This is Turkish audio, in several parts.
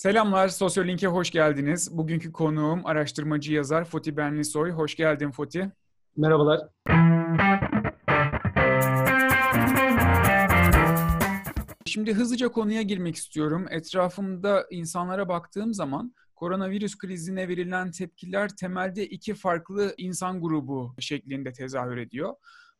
Selamlar, Sosyolink'e hoş geldiniz. Bugünkü konuğum araştırmacı yazar Foti Benlisoy. Hoş geldin Foti. Merhabalar. Şimdi hızlıca konuya girmek istiyorum. Etrafımda insanlara baktığım zaman koronavirüs krizine verilen tepkiler temelde iki farklı insan grubu şeklinde tezahür ediyor.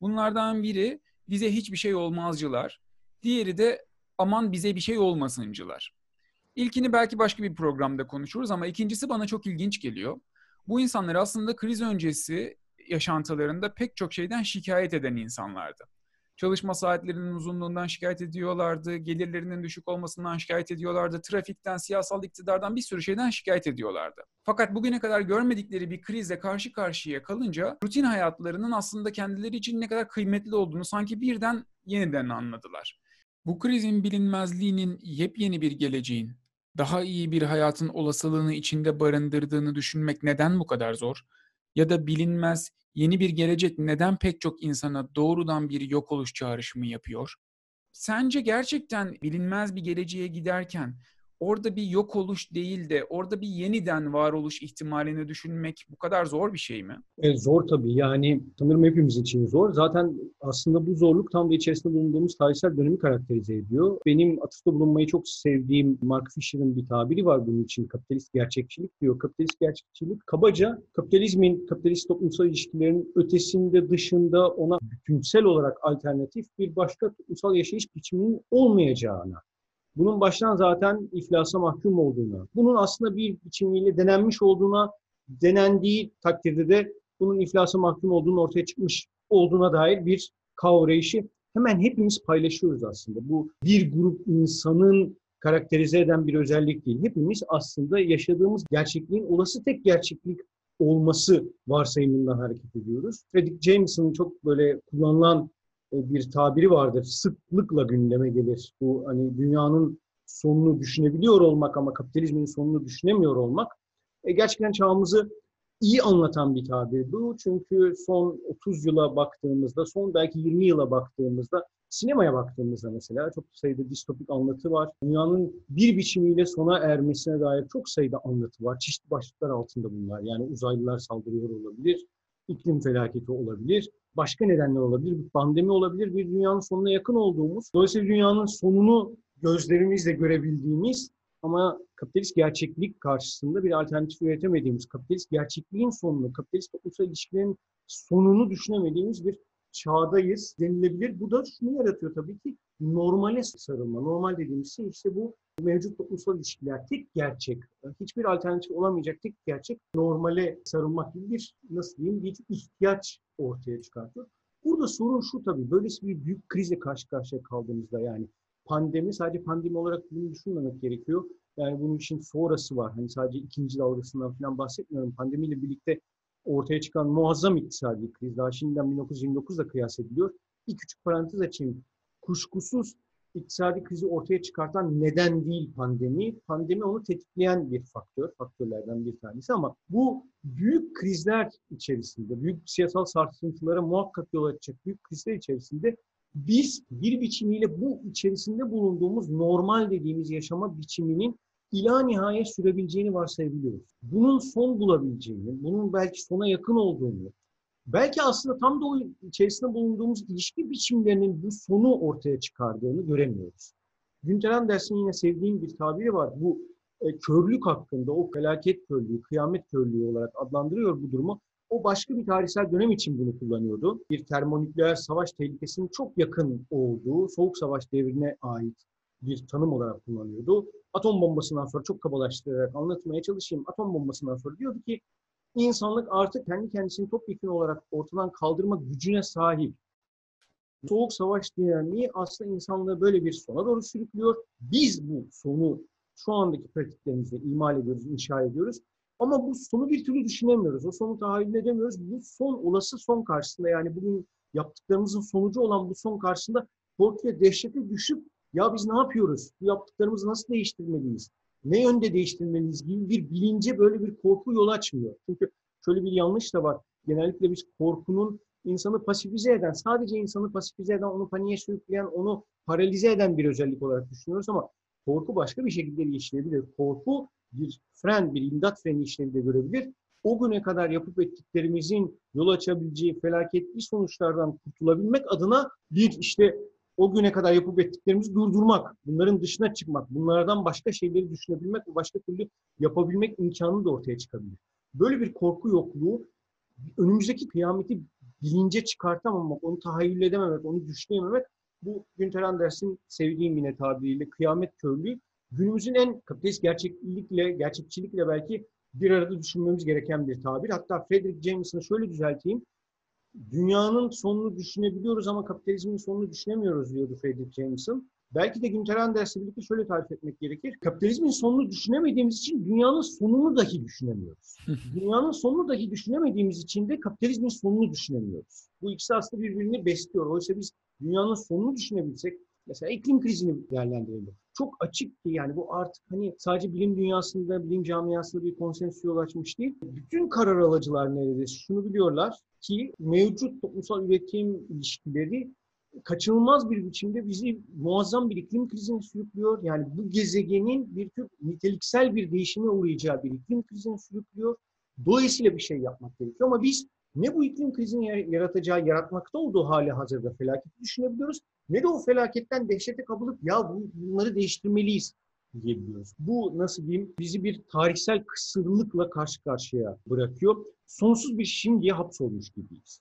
Bunlardan biri bize hiçbir şey olmazcılar, diğeri de aman bize bir şey olmasıncılar. İlkini belki başka bir programda konuşuruz ama ikincisi bana çok ilginç geliyor. Bu insanlar aslında kriz öncesi yaşantılarında pek çok şeyden şikayet eden insanlardı. Çalışma saatlerinin uzunluğundan şikayet ediyorlardı, gelirlerinin düşük olmasından şikayet ediyorlardı, trafikten, siyasal iktidardan bir sürü şeyden şikayet ediyorlardı. Fakat bugüne kadar görmedikleri bir krizle karşı karşıya kalınca rutin hayatlarının aslında kendileri için ne kadar kıymetli olduğunu sanki birden yeniden anladılar. Bu krizin bilinmezliğinin yepyeni bir geleceğin, daha iyi bir hayatın olasılığını içinde barındırdığını düşünmek neden bu kadar zor? Ya da bilinmez yeni bir gelecek neden pek çok insana doğrudan bir yok oluş çağrışımı yapıyor? Sence gerçekten bilinmez bir geleceğe giderken orada bir yok oluş değil de orada bir yeniden varoluş ihtimalini düşünmek bu kadar zor bir şey mi? E, zor tabii. Yani sanırım hepimiz için zor. Zaten aslında bu zorluk tam da içerisinde bulunduğumuz tarihsel dönemi karakterize ediyor. Benim atıfta bulunmayı çok sevdiğim Mark Fisher'ın bir tabiri var bunun için. Kapitalist gerçekçilik diyor. Kapitalist gerçekçilik kabaca kapitalizmin, kapitalist toplumsal ilişkilerin ötesinde, dışında ona bütünsel olarak alternatif bir başka toplumsal yaşayış biçiminin olmayacağına bunun baştan zaten iflasa mahkum olduğuna, bunun aslında bir biçimiyle denenmiş olduğuna, denendiği takdirde de bunun iflasa mahkum olduğunu ortaya çıkmış olduğuna dair bir kavrayışı hemen hepimiz paylaşıyoruz aslında. Bu bir grup insanın karakterize eden bir özellik değil. Hepimiz aslında yaşadığımız gerçekliğin olası tek gerçeklik olması varsayımından hareket ediyoruz. Fredrik Jameson'ın çok böyle kullanılan bir tabiri vardır. Sıklıkla gündeme gelir. Bu hani dünyanın sonunu düşünebiliyor olmak ama kapitalizmin sonunu düşünemiyor olmak e, gerçekten çağımızı iyi anlatan bir tabir bu. Çünkü son 30 yıla baktığımızda, son belki 20 yıla baktığımızda, sinemaya baktığımızda mesela çok sayıda distopik anlatı var. Dünyanın bir biçimiyle sona ermesine dair çok sayıda anlatı var. Çeşitli başlıklar altında bunlar. Yani uzaylılar saldırıyor olabilir, iklim felaketi olabilir, başka nedenler olabilir, bir pandemi olabilir, bir dünyanın sonuna yakın olduğumuz, dolayısıyla dünyanın sonunu gözlerimizle görebildiğimiz ama kapitalist gerçeklik karşısında bir alternatif üretemediğimiz, kapitalist gerçekliğin sonunu, kapitalist toplumsal ilişkilerin sonunu düşünemediğimiz bir çağdayız denilebilir. Bu da şunu yaratıyor tabii ki normale sarılma. Normal dediğimiz şey işte bu mevcut toplumsal ilişkiler. Tek gerçek, hiçbir alternatif olamayacak tek gerçek normale sarılmak gibi bir nasıl diyeyim bir ihtiyaç ortaya çıkartıyor. Burada sorun şu tabii, böylesi bir büyük krize karşı karşıya kaldığımızda yani pandemi sadece pandemi olarak bunu düşünmemek gerekiyor. Yani bunun için sonrası var. Hani sadece ikinci dalgasından falan bahsetmiyorum. Pandemiyle birlikte ortaya çıkan muazzam iktisadi kriz daha şimdiden 1929'da kıyas ediliyor. Bir küçük parantez açayım. Kuşkusuz iktisadi krizi ortaya çıkartan neden değil pandemi. Pandemi onu tetikleyen bir faktör, faktörlerden bir tanesi ama bu büyük krizler içerisinde, büyük siyasal sarsıntılara muhakkak yol açacak büyük krizler içerisinde biz bir biçimiyle bu içerisinde bulunduğumuz normal dediğimiz yaşama biçiminin ila nihaya sürebileceğini varsayabiliyoruz. Bunun son bulabileceğini, bunun belki sona yakın olduğunu, belki aslında tam da o içerisinde bulunduğumuz ilişki biçimlerinin bu sonu ortaya çıkardığını göremiyoruz. Günter Anders'in yine sevdiğim bir tabiri var. Bu e, körlük hakkında, o felaket körlüğü, kıyamet körlüğü olarak adlandırıyor bu durumu. O başka bir tarihsel dönem için bunu kullanıyordu. Bir termonükleer savaş tehlikesinin çok yakın olduğu, soğuk savaş devrine ait bir tanım olarak kullanıyordu. Atom bombasından sonra çok kabalaştırarak anlatmaya çalışayım. Atom bombasından sonra diyordu ki insanlık artık kendi kendisini topyekun olarak ortadan kaldırma gücüne sahip. Soğuk savaş dinamiği aslında insanlığı böyle bir sona doğru sürüklüyor. Biz bu sonu şu andaki pratiklerimizde imal ediyoruz, inşa ediyoruz. Ama bu sonu bir türlü düşünemiyoruz. O sonu tahayyül edemiyoruz. Bu son, olası son karşısında yani bugün yaptıklarımızın sonucu olan bu son karşısında korku ve dehşete düşüp ya biz ne yapıyoruz? Bu yaptıklarımızı nasıl değiştirmeliyiz? Ne yönde değiştirmeliyiz gibi bir bilince böyle bir korku yol açmıyor. Çünkü şöyle bir yanlış da var. Genellikle biz korkunun insanı pasifize eden, sadece insanı pasifize eden, onu paniğe sürükleyen, onu paralize eden bir özellik olarak düşünüyoruz ama Korku başka bir şekilde işleyebilir. Korku bir fren, bir imdat freni işlevi de görebilir. O güne kadar yapıp ettiklerimizin yol açabileceği felaketli sonuçlardan kurtulabilmek adına bir işte o güne kadar yapıp ettiklerimizi durdurmak, bunların dışına çıkmak, bunlardan başka şeyleri düşünebilmek ve başka türlü yapabilmek imkanı da ortaya çıkabilir. Böyle bir korku yokluğu önümüzdeki kıyameti bilince çıkartamamak, onu tahayyül edememek, onu düşünememek bu Günter Anders'in sevdiğim yine tabiriyle kıyamet körlüğü günümüzün en kapitalist gerçeklikle, gerçekçilikle belki bir arada düşünmemiz gereken bir tabir. Hatta Frederick Jameson'ı şöyle düzelteyim. Dünyanın sonunu düşünebiliyoruz ama kapitalizmin sonunu düşünemiyoruz diyordu Frederick Jameson. Belki de Günter Anders'le birlikte şöyle tarif etmek gerekir. Kapitalizmin sonunu düşünemediğimiz için dünyanın sonunu dahi düşünemiyoruz. dünyanın sonunu dahi düşünemediğimiz için de kapitalizmin sonunu düşünemiyoruz. Bu ikisi aslında birbirini besliyor. Oysa biz dünyanın sonunu düşünebilsek, mesela iklim krizini değerlendirelim. Çok açık ki yani bu artık hani sadece bilim dünyasında, bilim camiasında bir konsensüse yol açmış değil. Bütün karar alıcılar neredeyse şunu biliyorlar ki mevcut toplumsal üretim ilişkileri kaçınılmaz bir biçimde bizi muazzam bir iklim krizine sürüklüyor. Yani bu gezegenin bir tür niteliksel bir değişime uğrayacağı bir iklim krizine sürüklüyor. Dolayısıyla bir şey yapmak gerekiyor ama biz ne bu iklim krizini yaratacağı, yaratmakta olduğu hali hazırda felaketi düşünebiliyoruz ne de o felaketten dehşete kapılıp ya bunları değiştirmeliyiz diyebiliyoruz. Bu nasıl diyeyim bizi bir tarihsel kısırlıkla karşı karşıya bırakıyor. Sonsuz bir şimdiye hapsolmuş gibiyiz.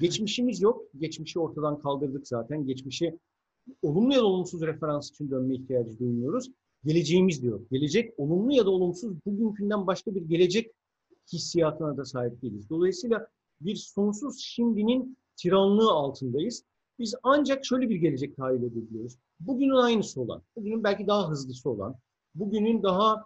Geçmişimiz yok. Geçmişi ortadan kaldırdık zaten. Geçmişe olumlu ya da olumsuz referans için dönme ihtiyacı duymuyoruz. Geleceğimiz diyor. Gelecek olumlu ya da olumsuz bugünkünden başka bir gelecek hissiyatına da sahip değiliz. Dolayısıyla bir sonsuz şimdinin tiranlığı altındayız. Biz ancak şöyle bir gelecek tahayyül edebiliyoruz. Bugünün aynısı olan, bugünün belki daha hızlısı olan, bugünün daha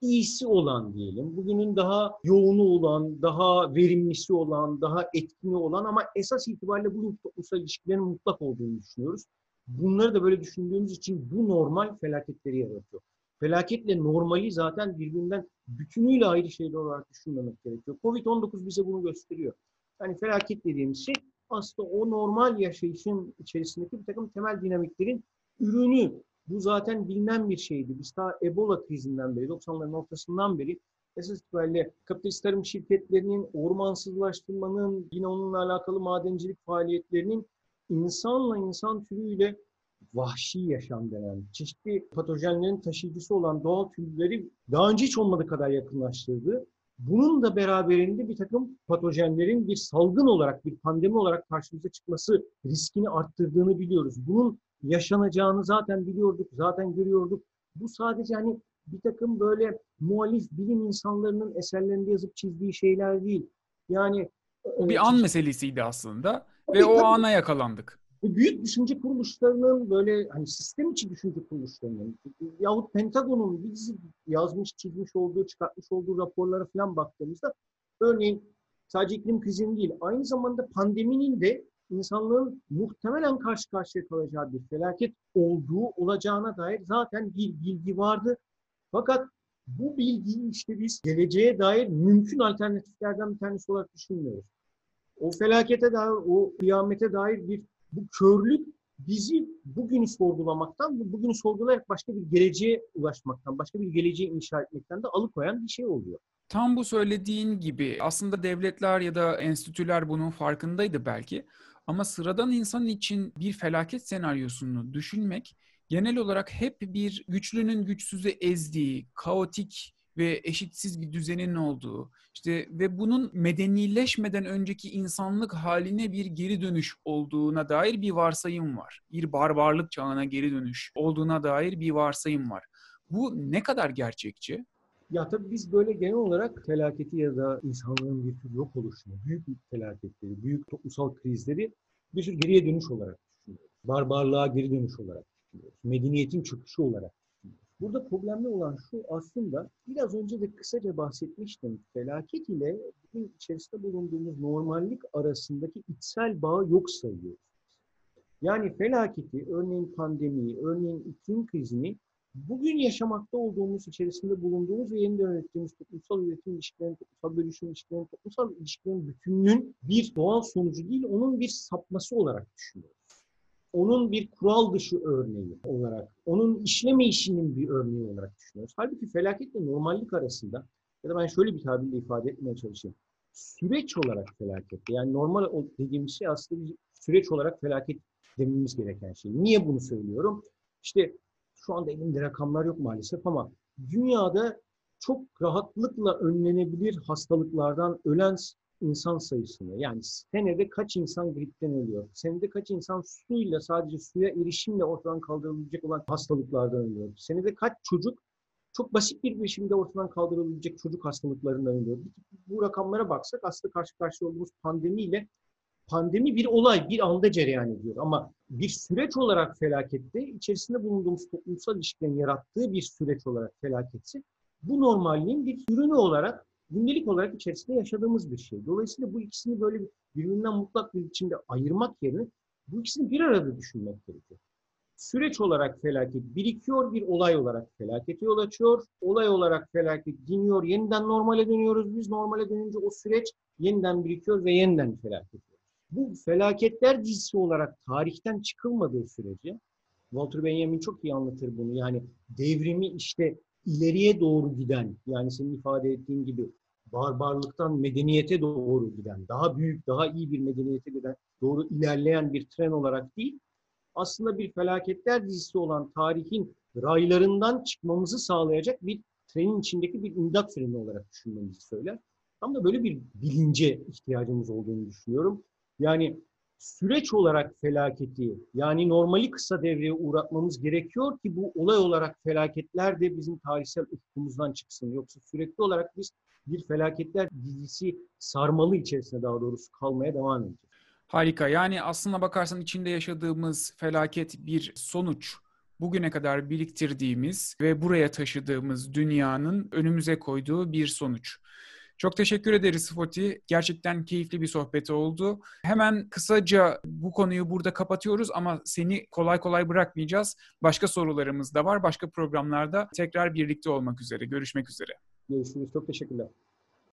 iyisi olan diyelim, bugünün daha yoğunu olan, daha verimlisi olan, daha etkini olan ama esas itibariyle bugün toplumsal ilişkilerin mutlak olduğunu düşünüyoruz. Bunları da böyle düşündüğümüz için bu normal felaketleri yaratıyor. Felaketle normali zaten birbirinden bütünüyle ayrı şeyler olarak düşünmemek gerekiyor. Covid-19 bize bunu gösteriyor. Yani felaket dediğimiz şey aslında o normal yaşayışın içerisindeki bir takım temel dinamiklerin ürünü. Bu zaten bilinen bir şeydi. Biz daha Ebola krizinden beri, 90'ların ortasından beri esas itibariyle kapitalist tarım şirketlerinin, ormansızlaştırmanın, yine onunla alakalı madencilik faaliyetlerinin insanla insan türüyle vahşi yaşam denen, çeşitli patojenlerin taşıyıcısı olan doğal türleri daha önce hiç olmadığı kadar yakınlaştırdı. Bunun da beraberinde bir takım patojenlerin bir salgın olarak, bir pandemi olarak karşımıza çıkması riskini arttırdığını biliyoruz. Bunun yaşanacağını zaten biliyorduk, zaten görüyorduk. Bu sadece hani bir takım böyle muhalif bilim insanlarının eserlerinde yazıp çizdiği şeyler değil. Yani bir an meselesiydi aslında ve o ana yakalandık büyük düşünce kuruluşlarının böyle hani sistem içi düşünce kuruluşlarının yahut Pentagon'un bizi yazmış, çizmiş olduğu, çıkartmış olduğu raporlara falan baktığımızda örneğin sadece iklim krizinin değil, aynı zamanda pandeminin de insanlığın muhtemelen karşı karşıya kalacağı bir felaket olduğu olacağına dair zaten bir bilgi vardı. Fakat bu bilgiyi işte biz geleceğe dair mümkün alternatiflerden bir tanesi olarak düşünmüyoruz. O felakete dair, o kıyamete dair bir bu körlük bizi bugünü sorgulamaktan bugünü sorgulayarak başka bir geleceğe ulaşmaktan, başka bir geleceği inşa etmekten de alıkoyan bir şey oluyor. Tam bu söylediğin gibi aslında devletler ya da enstitüler bunun farkındaydı belki. Ama sıradan insan için bir felaket senaryosunu düşünmek genel olarak hep bir güçlünün güçsüzü ezdiği, kaotik ve eşitsiz bir düzenin olduğu, işte ve bunun medenileşmeden önceki insanlık haline bir geri dönüş olduğuna dair bir varsayım var. Bir barbarlık çağına geri dönüş olduğuna dair bir varsayım var. Bu ne kadar gerçekçi? Ya tabii biz böyle genel olarak felaketi ya da insanlığın bir tür yok oluşunu, büyük felaketleri, büyük toplumsal krizleri bir tür geriye dönüş olarak düşünüyoruz. Barbarlığa geri dönüş olarak düşünüyoruz. Medeniyetin çöküşü olarak Burada problemli olan şu aslında biraz önce de kısaca bahsetmiştim. Felaket ile bugün içerisinde bulunduğumuz normallik arasındaki içsel bağı yok sayıyoruz. Yani felaketi, örneğin pandemiyi, örneğin iklim krizini bugün yaşamakta olduğumuz, içerisinde bulunduğumuz ve yeniden yönettiğimiz toplumsal üretim ilişkilerin, toplumsal bölüşüm ilişkilerin, toplumsal ilişkilerin bütününün bir doğal sonucu değil, onun bir sapması olarak düşünüyoruz. Onun bir kural dışı örneği olarak, onun işlemeyişinin bir örneği olarak düşünüyoruz. Halbuki felaketle normallik arasında ya da ben şöyle bir tabirle ifade etmeye çalışayım. Süreç olarak felaket. Yani normal dediğimiz şey aslında bir süreç olarak felaket dememiz gereken şey. Niye bunu söylüyorum? İşte şu anda elimde rakamlar yok maalesef ama dünyada çok rahatlıkla önlenebilir hastalıklardan ölen insan sayısını yani senede kaç insan gripten ölüyor, senede kaç insan suyla sadece suya erişimle ortadan kaldırılabilecek olan hastalıklardan ölüyor, senede kaç çocuk çok basit bir biçimde ortadan kaldırılabilecek çocuk hastalıklarından ölüyor. Bu rakamlara baksak aslında karşı karşıya olduğumuz pandemiyle pandemi bir olay, bir anda cereyan ediyor. Ama bir süreç olarak felakette, içerisinde bulunduğumuz toplumsal ilişkilerin yarattığı bir süreç olarak felaketse, bu normalliğin bir ürünü olarak, gündelik olarak içerisinde yaşadığımız bir şey. Dolayısıyla bu ikisini böyle birbirinden mutlak bir biçimde ayırmak yerine bu ikisini bir arada düşünmek gerekiyor. Süreç olarak felaket birikiyor, bir olay olarak felakete yol açıyor. Olay olarak felaket diniyor, yeniden normale dönüyoruz. Biz normale dönünce o süreç yeniden birikiyor ve yeniden felaket bu felaketler dizisi olarak tarihten çıkılmadığı sürece Walter Benjamin çok iyi anlatır bunu. Yani devrimi işte ileriye doğru giden, yani senin ifade ettiğin gibi barbarlıktan medeniyete doğru giden, daha büyük, daha iyi bir medeniyete giden, doğru ilerleyen bir tren olarak değil, aslında bir felaketler dizisi olan tarihin raylarından çıkmamızı sağlayacak bir trenin içindeki bir imdat freni olarak düşünmemizi söyler. Tam da böyle bir bilince ihtiyacımız olduğunu düşünüyorum. Yani süreç olarak felaketi, yani normali kısa devreye uğratmamız gerekiyor ki bu olay olarak felaketler de bizim tarihsel ufkumuzdan çıksın. Yoksa sürekli olarak biz bir felaketler dizisi sarmalı içerisinde daha doğrusu kalmaya devam edeceğiz. Harika. Yani aslına bakarsan içinde yaşadığımız felaket bir sonuç bugüne kadar biriktirdiğimiz ve buraya taşıdığımız dünyanın önümüze koyduğu bir sonuç. Çok teşekkür ederiz Foti. Gerçekten keyifli bir sohbet oldu. Hemen kısaca bu konuyu burada kapatıyoruz ama seni kolay kolay bırakmayacağız. Başka sorularımız da var. Başka programlarda tekrar birlikte olmak üzere. Görüşmek üzere. Görüşürüz. Çok teşekkürler.